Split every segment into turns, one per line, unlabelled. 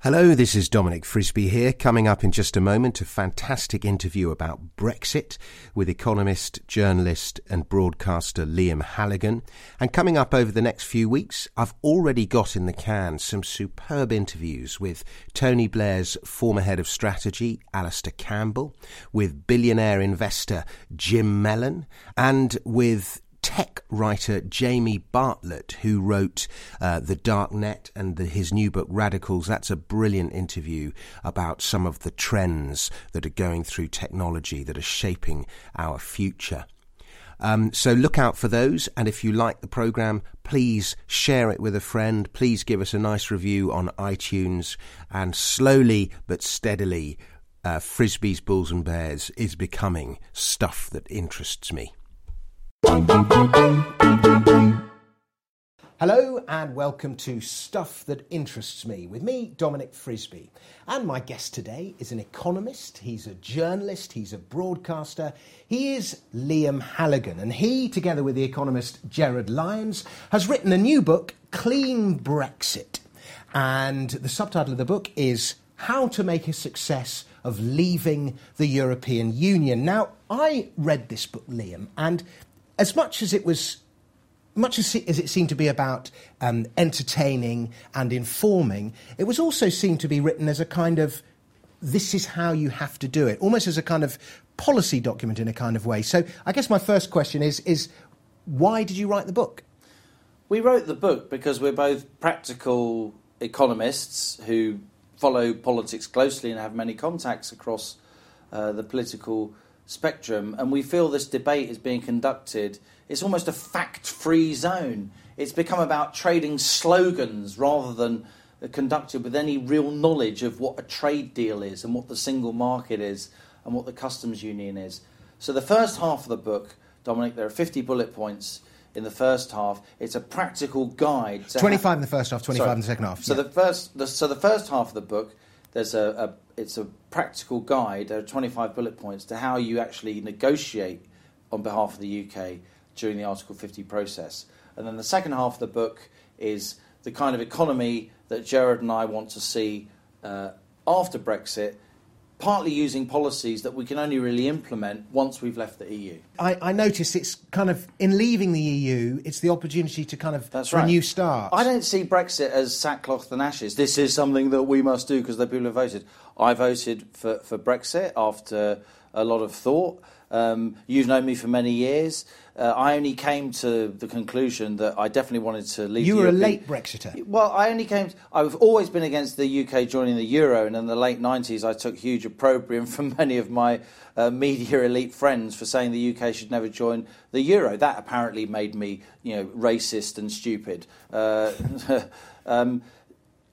Hello, this is Dominic Frisby here. Coming up in just a moment, a fantastic interview about Brexit with economist, journalist, and broadcaster Liam Halligan. And coming up over the next few weeks, I've already got in the can some superb interviews with Tony Blair's former head of strategy, Alastair Campbell, with billionaire investor Jim Mellon, and with tech writer Jamie Bartlett, who wrote uh, The Dark Net and the, his new book Radicals. That's a brilliant interview about some of the trends that are going through technology that are shaping our future. Um, so look out for those. And if you like the program, please share it with a friend. Please give us a nice review on iTunes. And slowly but steadily, uh, Frisby's Bulls and Bears is becoming stuff that interests me. Hello and welcome to Stuff That Interests Me with me, Dominic Frisby. And my guest today is an economist, he's a journalist, he's a broadcaster. He is Liam Halligan, and he, together with the economist Gerard Lyons, has written a new book, Clean Brexit. And the subtitle of the book is How to Make a Success of Leaving the European Union. Now, I read this book, Liam, and as much as it was much as, it seemed to be about um, entertaining and informing, it was also seemed to be written as a kind of this is how you have to do it, almost as a kind of policy document in a kind of way. So I guess my first question is is why did you write the book?
We wrote the book because we're both practical economists who follow politics closely and have many contacts across uh, the political spectrum, and we feel this debate is being conducted. It's almost a fact free zone. It's become about trading slogans rather than conducted with any real knowledge of what a trade deal is and what the single market is and what the customs union is. So, the first half of the book, Dominic, there are 50 bullet points in the first half. It's a practical guide.
25 ha- in the first half, 25 Sorry. in the second half.
So, yeah. the first, the, so the first half of the book there's a, a, it's a practical guide. There are 25 bullet points to how you actually negotiate on behalf of the UK during the Article 50 process. And then the second half of the book is the kind of economy that Gerard and I want to see uh, after Brexit partly using policies that we can only really implement once we've left the EU.
I, I notice it's kind of in leaving the EU, it's the opportunity to kind of
That's
right. a new start.
I don't see Brexit as sackcloth and ashes. This is something that we must do because the people have voted. I voted for, for Brexit after a lot of thought. Um, you've known me for many years. Uh, I only came to the conclusion that I definitely wanted to leave.
You were
a
late Brexiter.
Well, I only came. To, I've always been against the UK joining the euro, and in the late '90s, I took huge opprobrium from many of my uh, media elite friends for saying the UK should never join the euro. That apparently made me, you know, racist and stupid. Uh, um,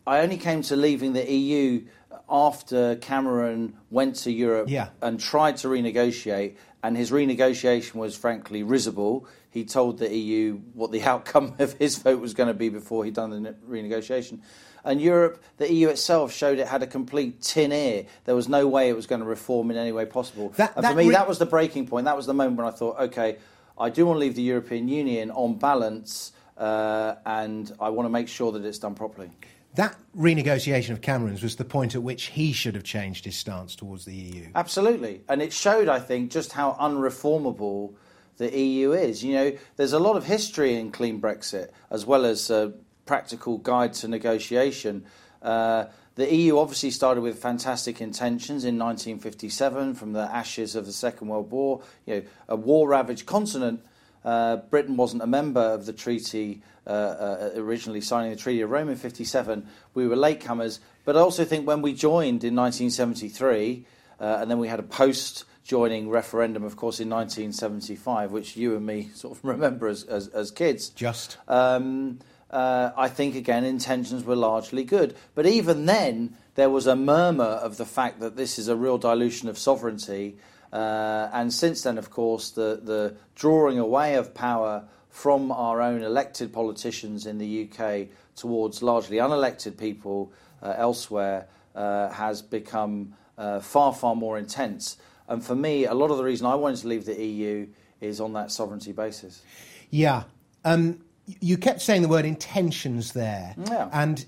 I only came to leaving the EU after Cameron went to Europe
yeah.
and tried to renegotiate, and his renegotiation was frankly risible. He told the EU what the outcome of his vote was going to be before he'd done the renegotiation. And Europe, the EU itself showed it had a complete tin ear. There was no way it was going to reform in any way possible. That, and for me, re- that was the breaking point. That was the moment when I thought, okay, I do want to leave the European Union on balance, uh, and I want to make sure that it's done properly.
That renegotiation of Cameron's was the point at which he should have changed his stance towards the EU.
Absolutely. And it showed, I think, just how unreformable the EU is. You know, there's a lot of history in clean Brexit, as well as a practical guide to negotiation. Uh, the EU obviously started with fantastic intentions in 1957 from the ashes of the Second World War. You know, a war ravaged continent. Uh, Britain wasn't a member of the treaty uh, uh, originally signing the Treaty of Rome in 57, we were latecomers. But I also think when we joined in 1973, uh, and then we had a post joining referendum, of course, in 1975, which you and me sort of remember as, as, as kids.
Just.
Um, uh, I think, again, intentions were largely good. But even then, there was a murmur of the fact that this is a real dilution of sovereignty. Uh, and since then, of course, the, the drawing away of power from our own elected politicians in the UK towards largely unelected people uh, elsewhere uh, has become uh, far, far more intense. And for me, a lot of the reason I wanted to leave the EU is on that sovereignty basis.
Yeah. Um, you kept saying the word intentions there.
Yeah.
And,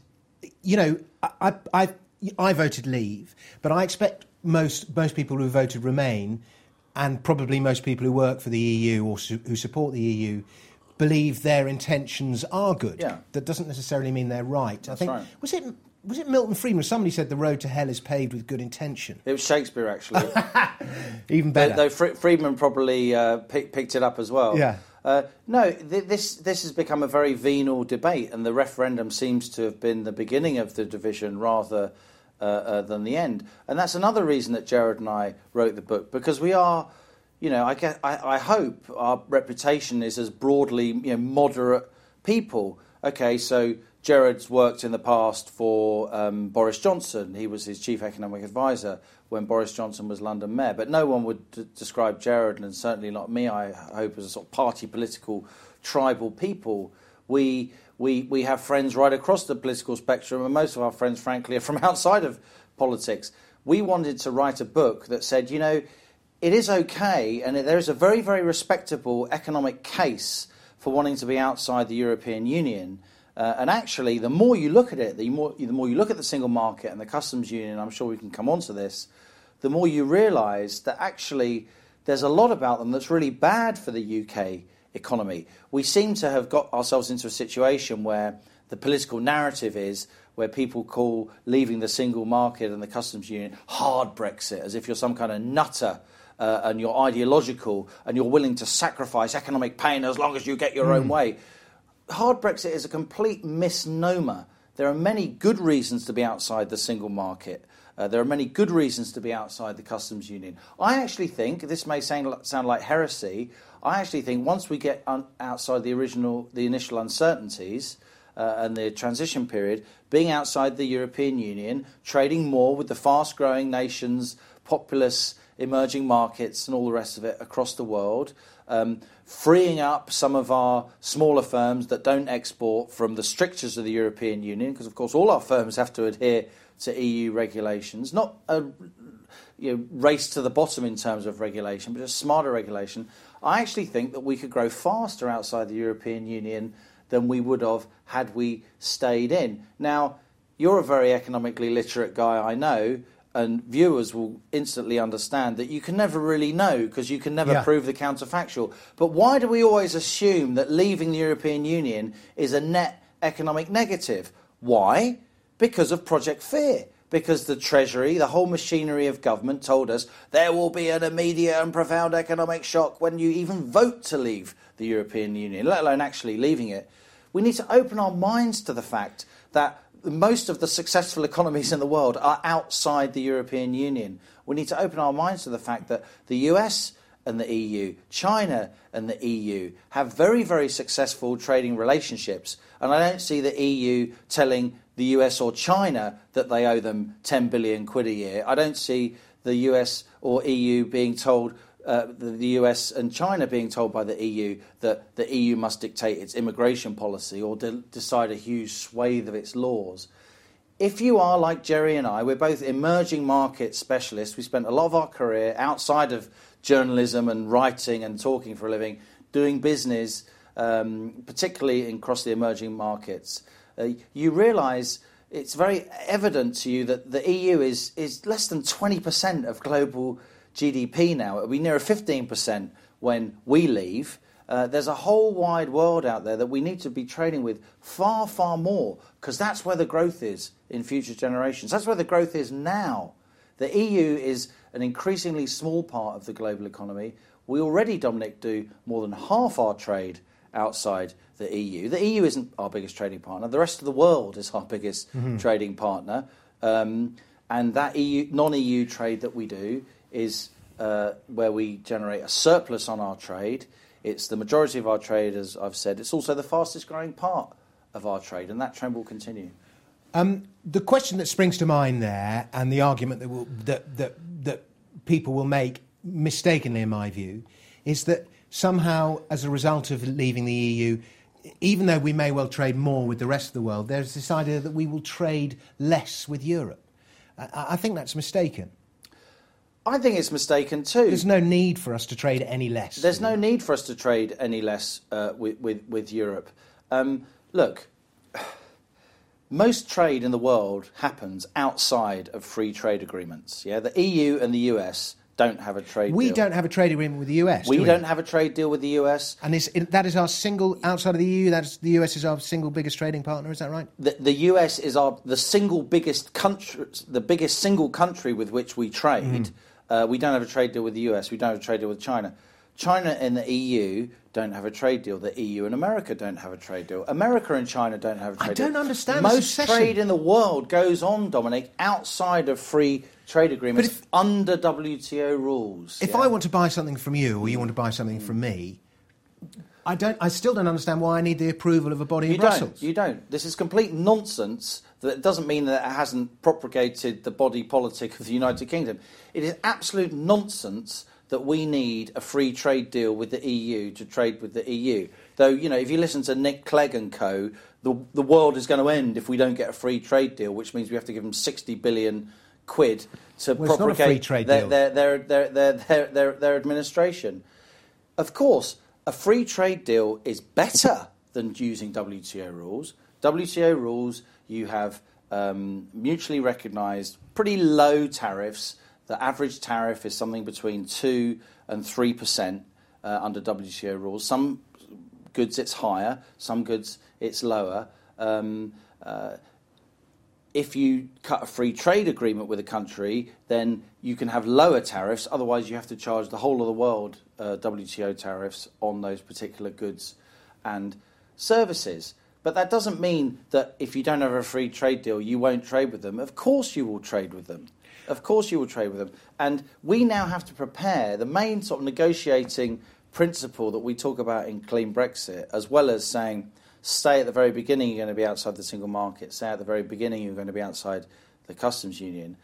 you know, I, I, I voted Leave, but I expect most most people who voted Remain, and probably most people who work for the EU or su- who support the EU, believe their intentions are good.
Yeah.
That doesn't necessarily mean they're right.
That's
I think
right.
was it was it Milton Friedman? Somebody said the road to hell is paved with good intention.
It was Shakespeare, actually.
Even better.
Though Fr- Friedman probably uh, pick, picked it up as well.
Yeah.
Uh, no, th- this this has become a very venal debate, and the referendum seems to have been the beginning of the division rather than the end. And that's another reason that Gerard and I wrote the book because we are, you know, I get, I, I hope our reputation is as broadly you know, moderate people. Okay, so Gerard's worked in the past for um, Boris Johnson. He was his chief economic advisor when Boris Johnson was London mayor. But no one would d- describe Gerard, and certainly not me, I hope, as a sort of party political tribal people. We, we, we have friends right across the political spectrum, and most of our friends, frankly, are from outside of politics. We wanted to write a book that said, you know, it is okay, and there is a very, very respectable economic case for wanting to be outside the European Union. Uh, and actually, the more you look at it, the more, the more you look at the single market and the customs union, I'm sure we can come on to this, the more you realise that actually there's a lot about them that's really bad for the UK economy. We seem to have got ourselves into a situation where the political narrative is where people call leaving the single market and the customs union hard Brexit, as if you're some kind of nutter uh, and you're ideological and you're willing to sacrifice economic pain as long as you get your own way. Hard Brexit is a complete misnomer. There are many good reasons to be outside the single market. Uh, there are many good reasons to be outside the customs union. I actually think this may sound, sound like heresy. I actually think once we get un- outside the original, the initial uncertainties uh, and the transition period, being outside the European Union, trading more with the fast-growing nations, populous emerging markets, and all the rest of it across the world, um, freeing up some of our smaller firms that don't export from the strictures of the European Union, because of course all our firms have to adhere to EU regulations, not a you know, race to the bottom in terms of regulation, but a smarter regulation. I actually think that we could grow faster outside the European Union than we would have had we stayed in. Now, you're a very economically literate guy, I know, and viewers will instantly understand that you can never really know because you can never
Yeah.
prove the counterfactual. But why do we always assume that leaving the European Union is a net economic negative? Why? Because of Project Fear. Because the Treasury, the whole machinery of government, told us there will be an immediate and profound economic shock when you even vote to leave the European Union, let alone actually leaving it. We need to open our minds to the fact that most of the successful economies in the world are outside the European Union. We need to open our minds to the fact that the US and the EU, China and the EU have very, very successful trading relationships. And I don't see the EU telling the US or China that they owe them 10 billion quid a year. I don't see the US or EU being told uh, the, US and China being told by the EU that the EU must dictate its immigration policy or de- decide a huge swathe of its laws. If you are like Jerry and I, we're both emerging market specialists. We spent a lot of our career outside of journalism and writing and talking for a living, doing business, um, particularly in across the emerging markets. Uh, you realise it's very evident to you that the EU is, is less than 20% of global GDP now. It'll be nearer 15% when we leave. Uh, there's a whole wide world out there that we need to be trading with far, far more because that's where the growth is in future generations. That's where the growth is now. The EU is an increasingly small part of the global economy. We already, Dominic, do more than half our trade outside the EU. The EU isn't our biggest trading partner. The rest of the world is our biggest trading partner. Um, and that EU, non-EU trade that we do is uh, where we generate a surplus on our trade. It's the majority of our trade, as I've said. It's also the fastest growing part of our trade, and that trend will continue.
Um, the question that springs to mind there, and the argument that, will, that, that, that people will make, mistakenly in my view, is that somehow, as a result of leaving the EU, even though we may well trade more with the rest of the world, there's this idea that we will trade less with Europe. I, I think that's mistaken.
I think it's mistaken too.
There's no need for us to trade any less.
There's no need for us to trade any less uh, with, with, with Europe. Um, look, most trade in the world happens outside of free trade agreements. Yeah, the EU and the US don't have a trade deal.
we
deal.
don't have a trade agreement with the US.
We
do
don't have a trade deal with the US.
And is, that is our single, outside of the EU, that's, the US is our single biggest trading partner, is that right?
The, the US is our, the single biggest country, the biggest single country with which we trade. Mm. Uh, we don't have a trade deal with the US, we don't have a trade deal with China. China and the EU don't have a trade deal. The EU and America don't have a trade deal. America and China don't have a trade deal.
I don't understand.
Most trade in the world goes on, Dominic, outside of free trade agreements if, under WTO rules.
If
yeah.
I want to buy something from you, or you want to buy something from me, I don't. I still don't understand why I need the approval of a body
you
in Brussels.
Don't, you don't. This is complete nonsense. That doesn't mean that it hasn't propagated the body politic of the United Kingdom. It is absolute nonsense that we need a free trade deal with the EU to trade with the EU. Though, you know, if you listen to Nick Clegg and co, the, the world is going to end if we don't get a free trade deal, which means we have to give them 60 billion quid to
well,
propagate
their,
their, their, their, their, their, their administration. Of course, a free trade deal is better than using WTO rules. WTO rules, you have um, mutually recognised pretty low tariffs the average tariff is something between 2 and 3% uh, under WTO rules. Some goods it's higher, some goods it's lower. Um, uh, if you cut a free trade agreement with a country, then you can have lower tariffs. Otherwise, you have to charge the whole of the world uh, WTO tariffs on those particular goods and services. But that doesn't mean that if you don't have a free trade deal, you won't trade with them. Of course, you will trade with them. Of course, you will trade with them. And we now have to prepare the main sort of negotiating principle that we talk about in Clean Brexit, as well as saying, stay at the very beginning, you're going to be outside the single market, stay at the very beginning, you're going to be outside the customs union.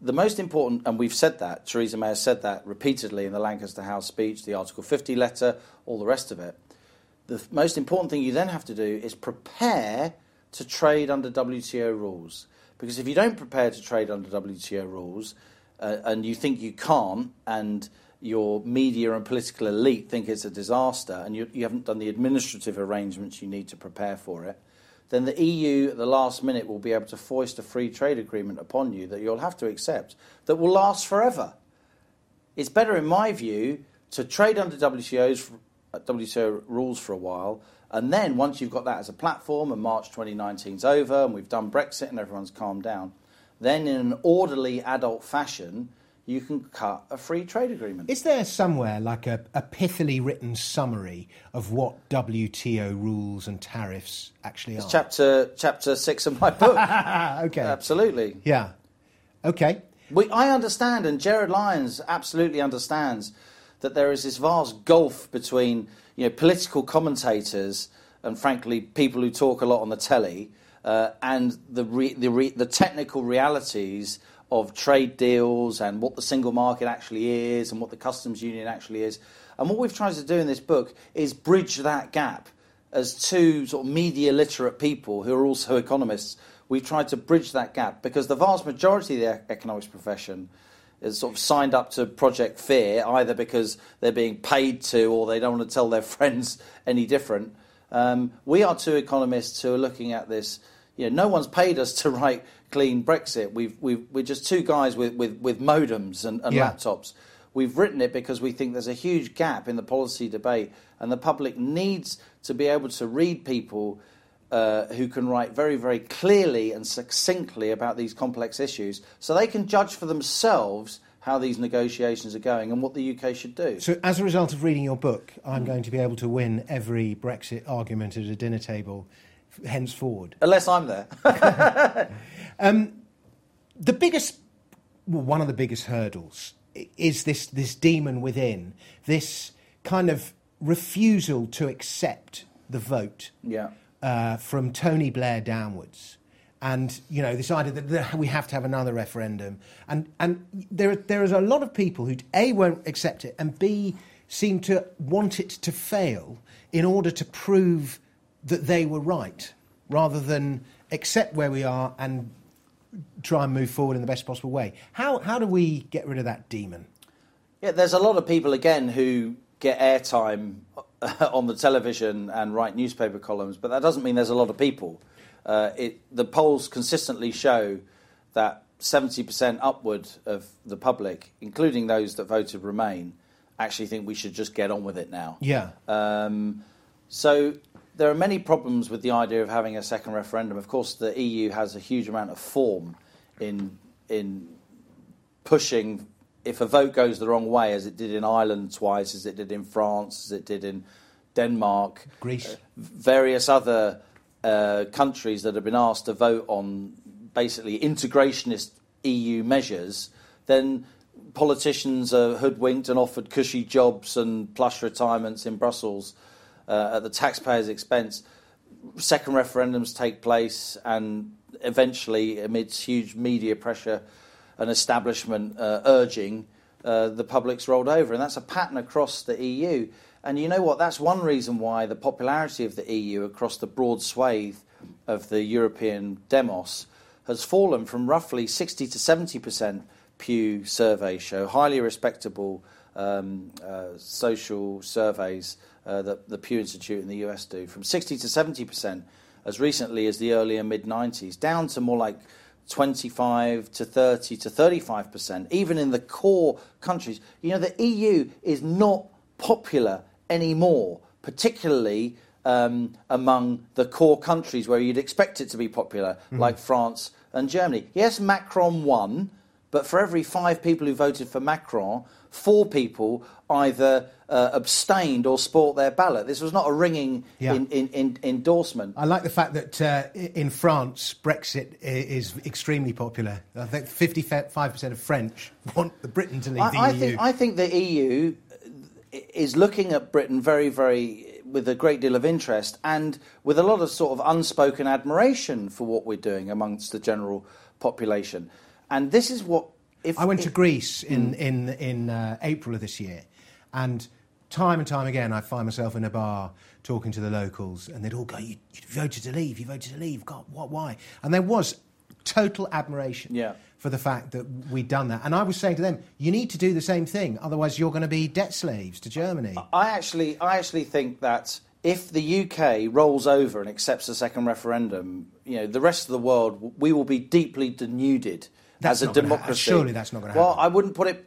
The most important, and we've said that, Theresa May has said that repeatedly in the Lancaster House speech, the Article 50 letter, all the rest of it. The most important thing you then have to do is prepare to trade under WTO rules. Because if you don't prepare to trade under WTO rules uh, and you think you can't, and your media and political elite think it's a disaster, and you, you haven't done the administrative arrangements you need to prepare for it, then the EU at the last minute will be able to foist a free trade agreement upon you that you'll have to accept that will last forever. It's better, in my view, to trade under WTO's, WTO rules for a while and then once you've got that as a platform and March 2019's over and we've done Brexit and everyone's calmed down, then in an orderly adult fashion, you can cut a free trade agreement.
Is there somewhere like a, a pithily written summary of what WTO rules and tariffs actually
it's
are?
Chapter chapter six of my book.
okay.
Absolutely.
Yeah. Okay.
We, I understand, and Gerard Lyons absolutely understands that there is this vast gulf between you know, political commentators and, frankly, people who talk a lot on the telly uh, and the, re- the, re- the technical realities of trade deals and what the single market actually is and what the customs union actually is. And what we've tried to do in this book is bridge that gap as two sort of media literate people who are also economists. We've tried to bridge that gap because the vast majority of the economics profession is sort of signed up to Project Fear, either because they're being paid to or they don't want to tell their friends any different. Um, we are two economists who are looking at this. You know, no one's paid us to write clean Brexit. We've, we've, we're just two guys with, with, with modems and, and yeah. laptops. We've written it because we think there's a huge gap in the policy debate, and the public needs to be able to read people uh, who can write very, very clearly and succinctly about these complex issues so they can judge for themselves how these negotiations are going and what the UK should do.
So, as a result of reading your book, I'm going to be able to win every Brexit argument at a dinner table henceforward.
Unless I'm there.
um, the biggest, well, one of the biggest hurdles is this, this demon within, this kind of refusal to accept the vote.
Yeah
uh, from Tony Blair downwards. And you know this idea that we have to have another referendum, and and there there is a lot of people who a won't accept it, and b seem to want it to fail in order to prove that they were right, rather than accept where we are and try and move forward in the best possible way. How how do we get rid of that demon?
Yeah, there's a lot of people again who get airtime on the television and write newspaper columns, but that doesn't mean there's a lot of people. uh, it, the polls consistently show that 70% upward of the public, including those that voted Remain, actually think we should just get on with it now.
Yeah.
Um, so there are many problems with the idea of having a second referendum. Of course, the EU has a huge amount of form in in pushing if a vote goes the wrong way, as it did in Ireland twice, as it did in France, as it did in Denmark,
Greece,
uh, various other uh, countries that have been asked to vote on basically integrationist EU measures, then politicians are hoodwinked and offered cushy jobs and plush retirements in Brussels uh, at the taxpayer's expense. Second referendums take place, and eventually, amidst huge media pressure and establishment uh, urging, uh, the public's rolled over. And that's a pattern across the EU. And you know what? That's one reason why the popularity of the EU across the broad swathe of the European demos has fallen from roughly 60 to 70 percent Pew survey show, highly respectable um, uh, social surveys uh, that the Pew Institute in the US do, from 60 to 70 percent as recently as the early and mid 90s, down to more like 25 to 30 to 35 percent, even in the core countries. You know, the EU is not popular anymore, particularly um, among the core countries where you'd expect it to be popular, mm. like France and Germany. Yes, Macron won, but for every five people who voted for Macron, four people either uh, abstained or sport their ballot. This was not a ringing yeah. in, in, in endorsement.
I like the fact that uh, in France, Brexit is extremely popular. I think 55% of French want the Britain to leave I, the
I
EU.
Think, I think the EU is looking at Britain very, very with a great deal of interest and with a lot of sort of unspoken admiration for what we're doing amongst the general population. And this is what.
If, I went if, to Greece in, mm. in, in uh, April of this year, and time and time again, I find myself in a bar talking to the locals, and they'd all go, "You, you voted to leave. You voted to leave. God, what? Why?" And there was total admiration
yeah.
for the fact that we'd done that. And I was saying to them, "You need to do the same thing, otherwise you're going to be debt slaves to Germany."
I actually, I actually think that if the UK rolls over and accepts a second referendum, you know, the rest of the world, we will be deeply denuded
that's
as a democracy.
Surely that's not going to happen.
Well, I wouldn't put it,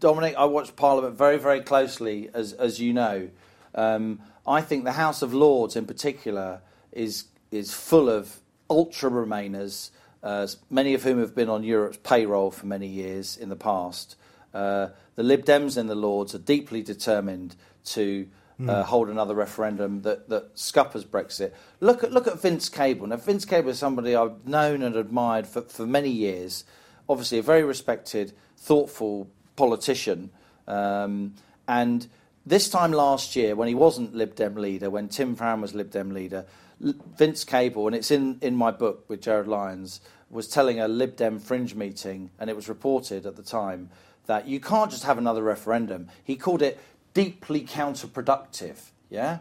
Dominic. I watched Parliament very, very closely, as as you know. Um, I think the House of Lords, in particular, is is full of ultra Remainers, uh, many of whom have been on Europe's payroll for many years in the past. Uh, the Lib Dems in the Lords are deeply determined to mm. uh, hold another referendum that, that scuppers Brexit. Look at look at Vince Cable. Now, Vince Cable is somebody I've known and admired for, for many years obviously a very respected, thoughtful politician. Um, and this time last year, when he wasn't Lib Dem leader, when Tim Farron was Lib Dem leader, Vince Cable, and it's in, in my book with Gerard Lyons, was telling a Lib Dem fringe meeting, and it was reported at the time that you can't just have another referendum. He called it deeply counterproductive. Yeah?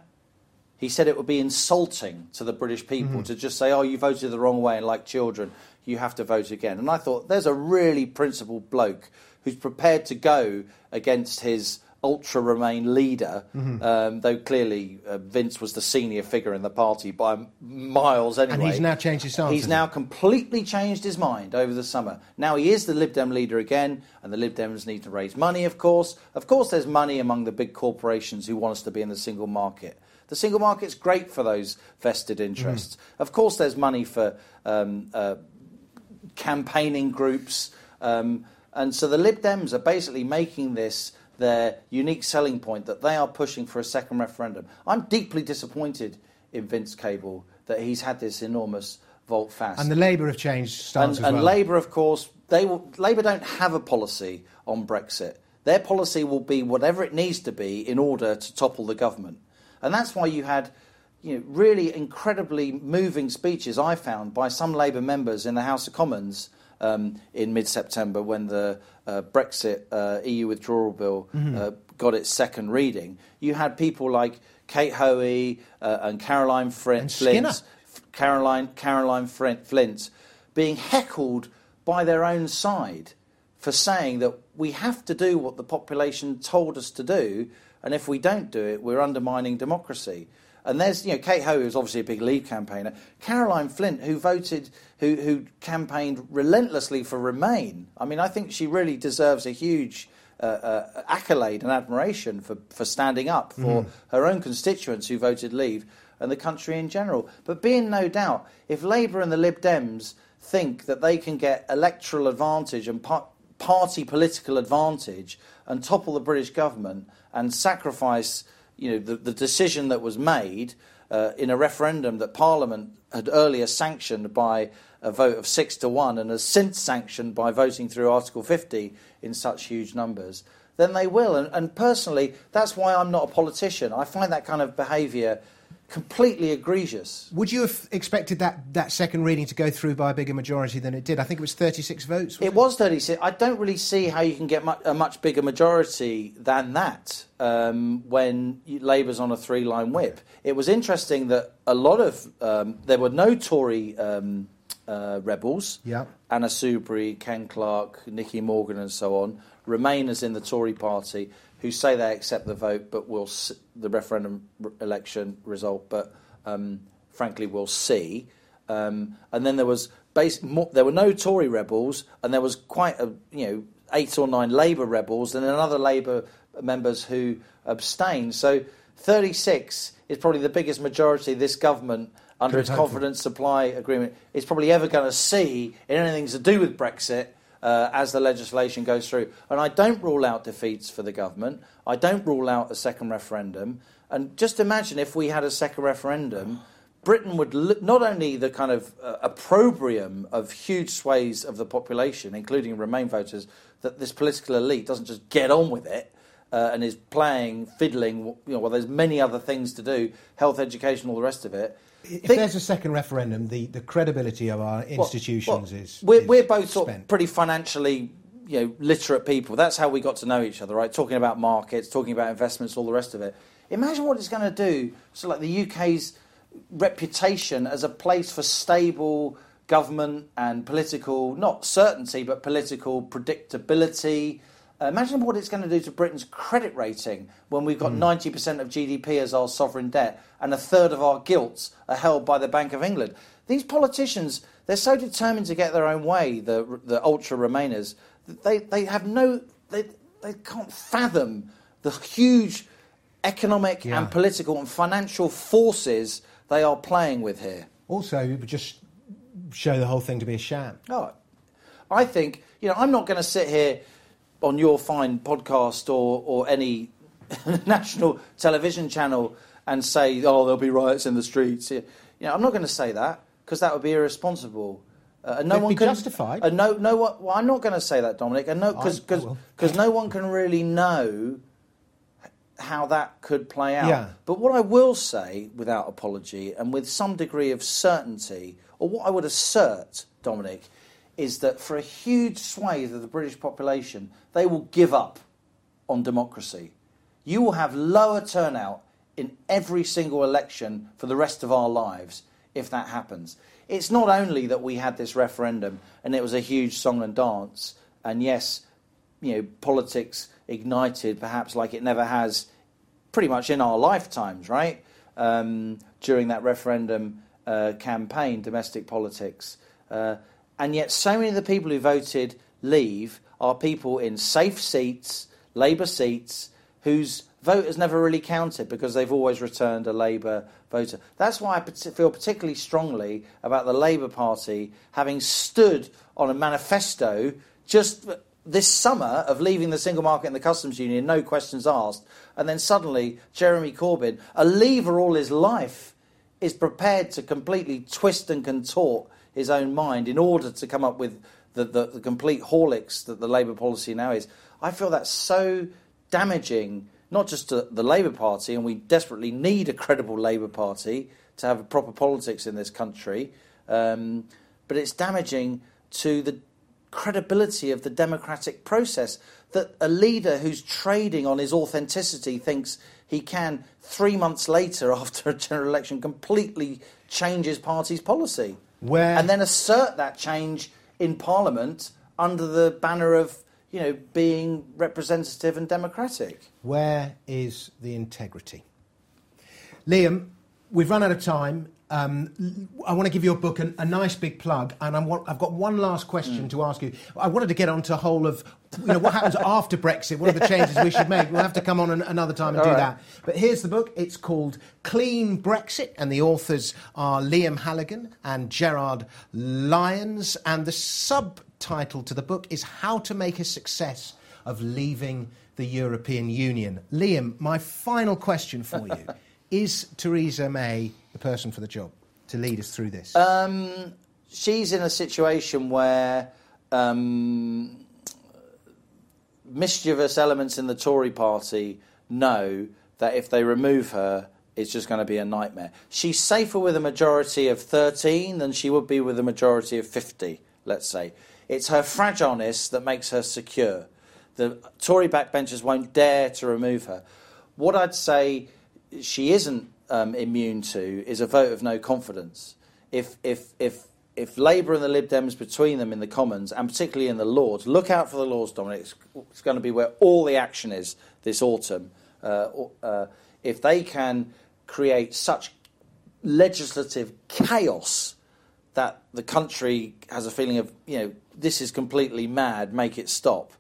He said it would be insulting to the British people mm-hmm. to just say, oh, you voted the wrong way, and like children, you have to vote again. And I thought, there's a really principled bloke who's prepared to go against his ultra Remain leader, mm-hmm. um, though clearly uh, Vince was the senior figure in the party by miles anyway.
And he's now changed his stance.
He's now completely changed his mind over the summer. Now he is the Lib Dem leader again, and the Lib Dems need to raise money, of course. Of course, there's money among the big corporations who want us to be in the single market. The single market's great for those vested interests. Mm. Of course, there's money for um, uh, campaigning groups. Um, and so the Lib Dems are basically making this their unique selling point that they are pushing for a second referendum. I'm deeply disappointed in Vince Cable that he's had this enormous volte face.
And the Labour have changed stance
and, and
well.
Labour, of course, they will, Labour don't have a policy on Brexit. Their policy will be whatever it needs to be in order to topple the government. And that's why you had you know, really incredibly moving speeches, I found, by some Labour members in the House of Commons um, in mid September when the uh, Brexit uh, EU withdrawal bill mm-hmm. uh, got its second reading. You had people like Kate Hoey uh, and Caroline Flint,
Flint
Caroline, Caroline Flint, Flint being heckled by their own side for saying that we have to do what the population told us to do, and if we don't do it, we're undermining democracy. And there's, you know, Kate Hoey was obviously a big Leave campaigner. Caroline Flint, who voted, who, who campaigned relentlessly for Remain. I mean, I think she really deserves a huge uh, uh, accolade and admiration for, for standing up for mm. her own constituents who voted Leave and the country in general. But be in no doubt, if Labour and the Lib Dems think that they can get electoral advantage and par- party political advantage and topple the British government and sacrifice you know, the, the decision that was made uh, in a referendum that Parliament had earlier sanctioned by a vote of six to one and has since sanctioned by voting through Article 50 in such huge numbers, then they will. And, and personally, that's why I'm not a politician. I find that kind of behaviour completely egregious.
Would you have expected that, that second reading to go through by a bigger majority than it did? I think it was 36 votes.
It,
it,
was 36. I don't really see how you can get much, a much bigger majority than that um, when Labour's on a three line whip. It was interesting that a lot of, um, there were no Tory um, uh, rebels,
yeah.
Anna Soubry, Ken Clarke, Nicky Morgan, and so on, Remainers in the Tory party who say they accept the vote, but will the referendum election result, but um, frankly we'll see. Um, and then there was base, more, there were no Tory rebels, and there was quite a you know eight or nine Labour rebels, and then another Labour members who abstained. So 36 is probably the biggest majority this government under its confidence supply agreement is probably ever going to see in anything to do with Brexit uh, as the legislation goes through. And I don't rule out defeats for the government. I don't rule out a second referendum. And just imagine if we had a second referendum, Britain would look, not only the kind of uh, opprobrium of huge swathes of the population, including Remain voters, that this political elite doesn't just get on with it. Uh, and is playing, fiddling, you know, well, there's many other things to do, health, education, all the rest of it
if think, there's a second referendum, the, the credibility of our institutions well, well,
is. We're,
is
we're both sort of pretty financially you know, literate people. That's how we got to know each other, right? Talking about markets, talking about investments, all the rest of it. Imagine what it's going to do. So, like the UK's reputation as a place for stable government and political, not certainty, but political predictability, imagine what it's going to do to Britain's credit rating when we've got mm. 90% of GDP as our sovereign debt and a third of our gilts are held by the Bank of England. These politicians, they're so determined to get their own way, the, the ultra Remainers, they, they have no, they, they can't fathom the huge economic yeah. and political and financial forces they are playing with here.
Also, it would just show the whole thing to be a sham.
Oh, I think, you know, I'm not going to sit here on your fine podcast or, or any national television channel and say, oh, there'll be riots in the streets. You know, I'm not going to say that because that would be irresponsible.
Uh, and no one can justified.
Uh, no, no one. Well, I'm not going to say that, Dominic. And no, because because no one can really know how that could play out.
Yeah.
But what I will say, without apology and with some degree of certainty, or what I would assert, Dominic, is that for a huge swathe of the British population, they will give up on democracy. You will have lower turnout in every single election for the rest of our lives if that happens. It's not only that we had this referendum and it was a huge song and dance, and yes, you know, politics ignited perhaps like it never has pretty much in our lifetimes, right? Um, during that referendum uh, campaign, domestic politics. Uh, and yet, so many of the people who voted Leave are people in safe seats, Labour seats, whose vote has never really counted because they've always returned a Labour voter. That's why I feel particularly strongly about the Labour Party having stood on a manifesto just this summer of leaving the single market and the customs union, no questions asked, and then suddenly Jeremy Corbyn, a leaver all his life, is prepared to completely twist and contort his own mind in order to come up with the, the, the complete horlicks that the Labour policy now is. I feel that's so damaging, not just to the Labour Party, and we desperately need a credible Labour Party to have proper politics in this country, um, but it's damaging to the credibility of the democratic process that a leader who's trading on his authenticity thinks he can, three months later after a general election, completely change his party's policy.
Where...
And then assert that change in Parliament under the banner of you know being representative and democratic.
Where is the integrity? Liam,
we've run out of time. Um, I want to give your book an, a nice big plug, and I I've got one last question mm. to ask you. I wanted to get onto a whole of you know what happens after Brexit. What are the changes we should make? We'll have to come on an, another time and All do right. that. But here's the book. It's called Clean Brexit, and the authors are Liam Halligan and Gerard Lyons. And the subtitle to the book is How to Make a Success of Leaving the European Union. Liam, my final question for you is Theresa May the person for the job to lead us through this?
Um, she's in a situation where um, mischievous elements in the Tory party know that if they remove her, it's just going to be a nightmare. She's safer with a majority of 13 than she would be with a majority of 50, let's say. It's her fragileness that makes her secure. The Tory backbenchers won't dare to remove her. What I'd say she isn't um, immune to is a vote of no confidence. If, if, if, if Labour and the Lib Dems between them in the Commons, and particularly in the Lords, look out for the Lords, Dominic, it's, it's going to be where all the action is this autumn. Uh, uh, if they can create such legislative chaos that the country has a feeling of, you know, this is completely mad, make it stop,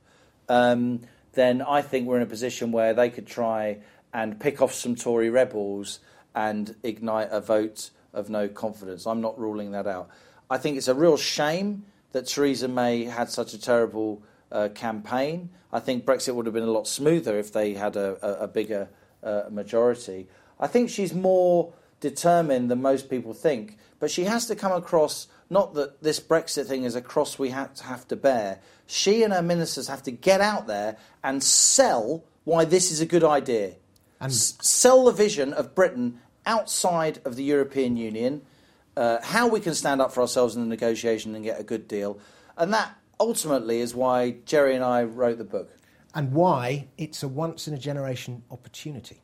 um, then I think we're in a position where they could try and pick off some Tory rebels and ignite a vote of no confidence. I'm not ruling that out. I think it's a real shame that Theresa May had such a terrible uh, campaign. I think Brexit would have been a lot smoother if they had a, a, a bigger uh, majority. I think she's more determined than most people think, but she has to come across not that this Brexit thing is a cross we have to, have to bear. She and her ministers have to get out there and sell why this is a good idea. And S- sell the vision of Britain outside of the European Union, uh, how we can stand up for ourselves in the negotiation and get a good deal. And that ultimately is why Jerry and I wrote the book.
And why it's a once in a generation opportunity.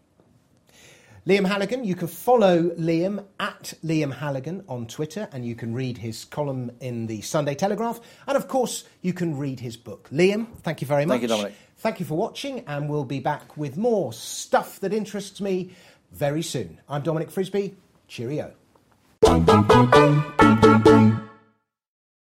Liam Halligan, you can follow Liam at Liam Halligan on Twitter and you can read his column in the Sunday Telegraph. And of course, you can read his book. Liam, thank you very much.
Thank you, Dominic.
Thank you for watching, and we'll be back with more stuff that interests me very soon. I'm Dominic Frisby. Cheerio.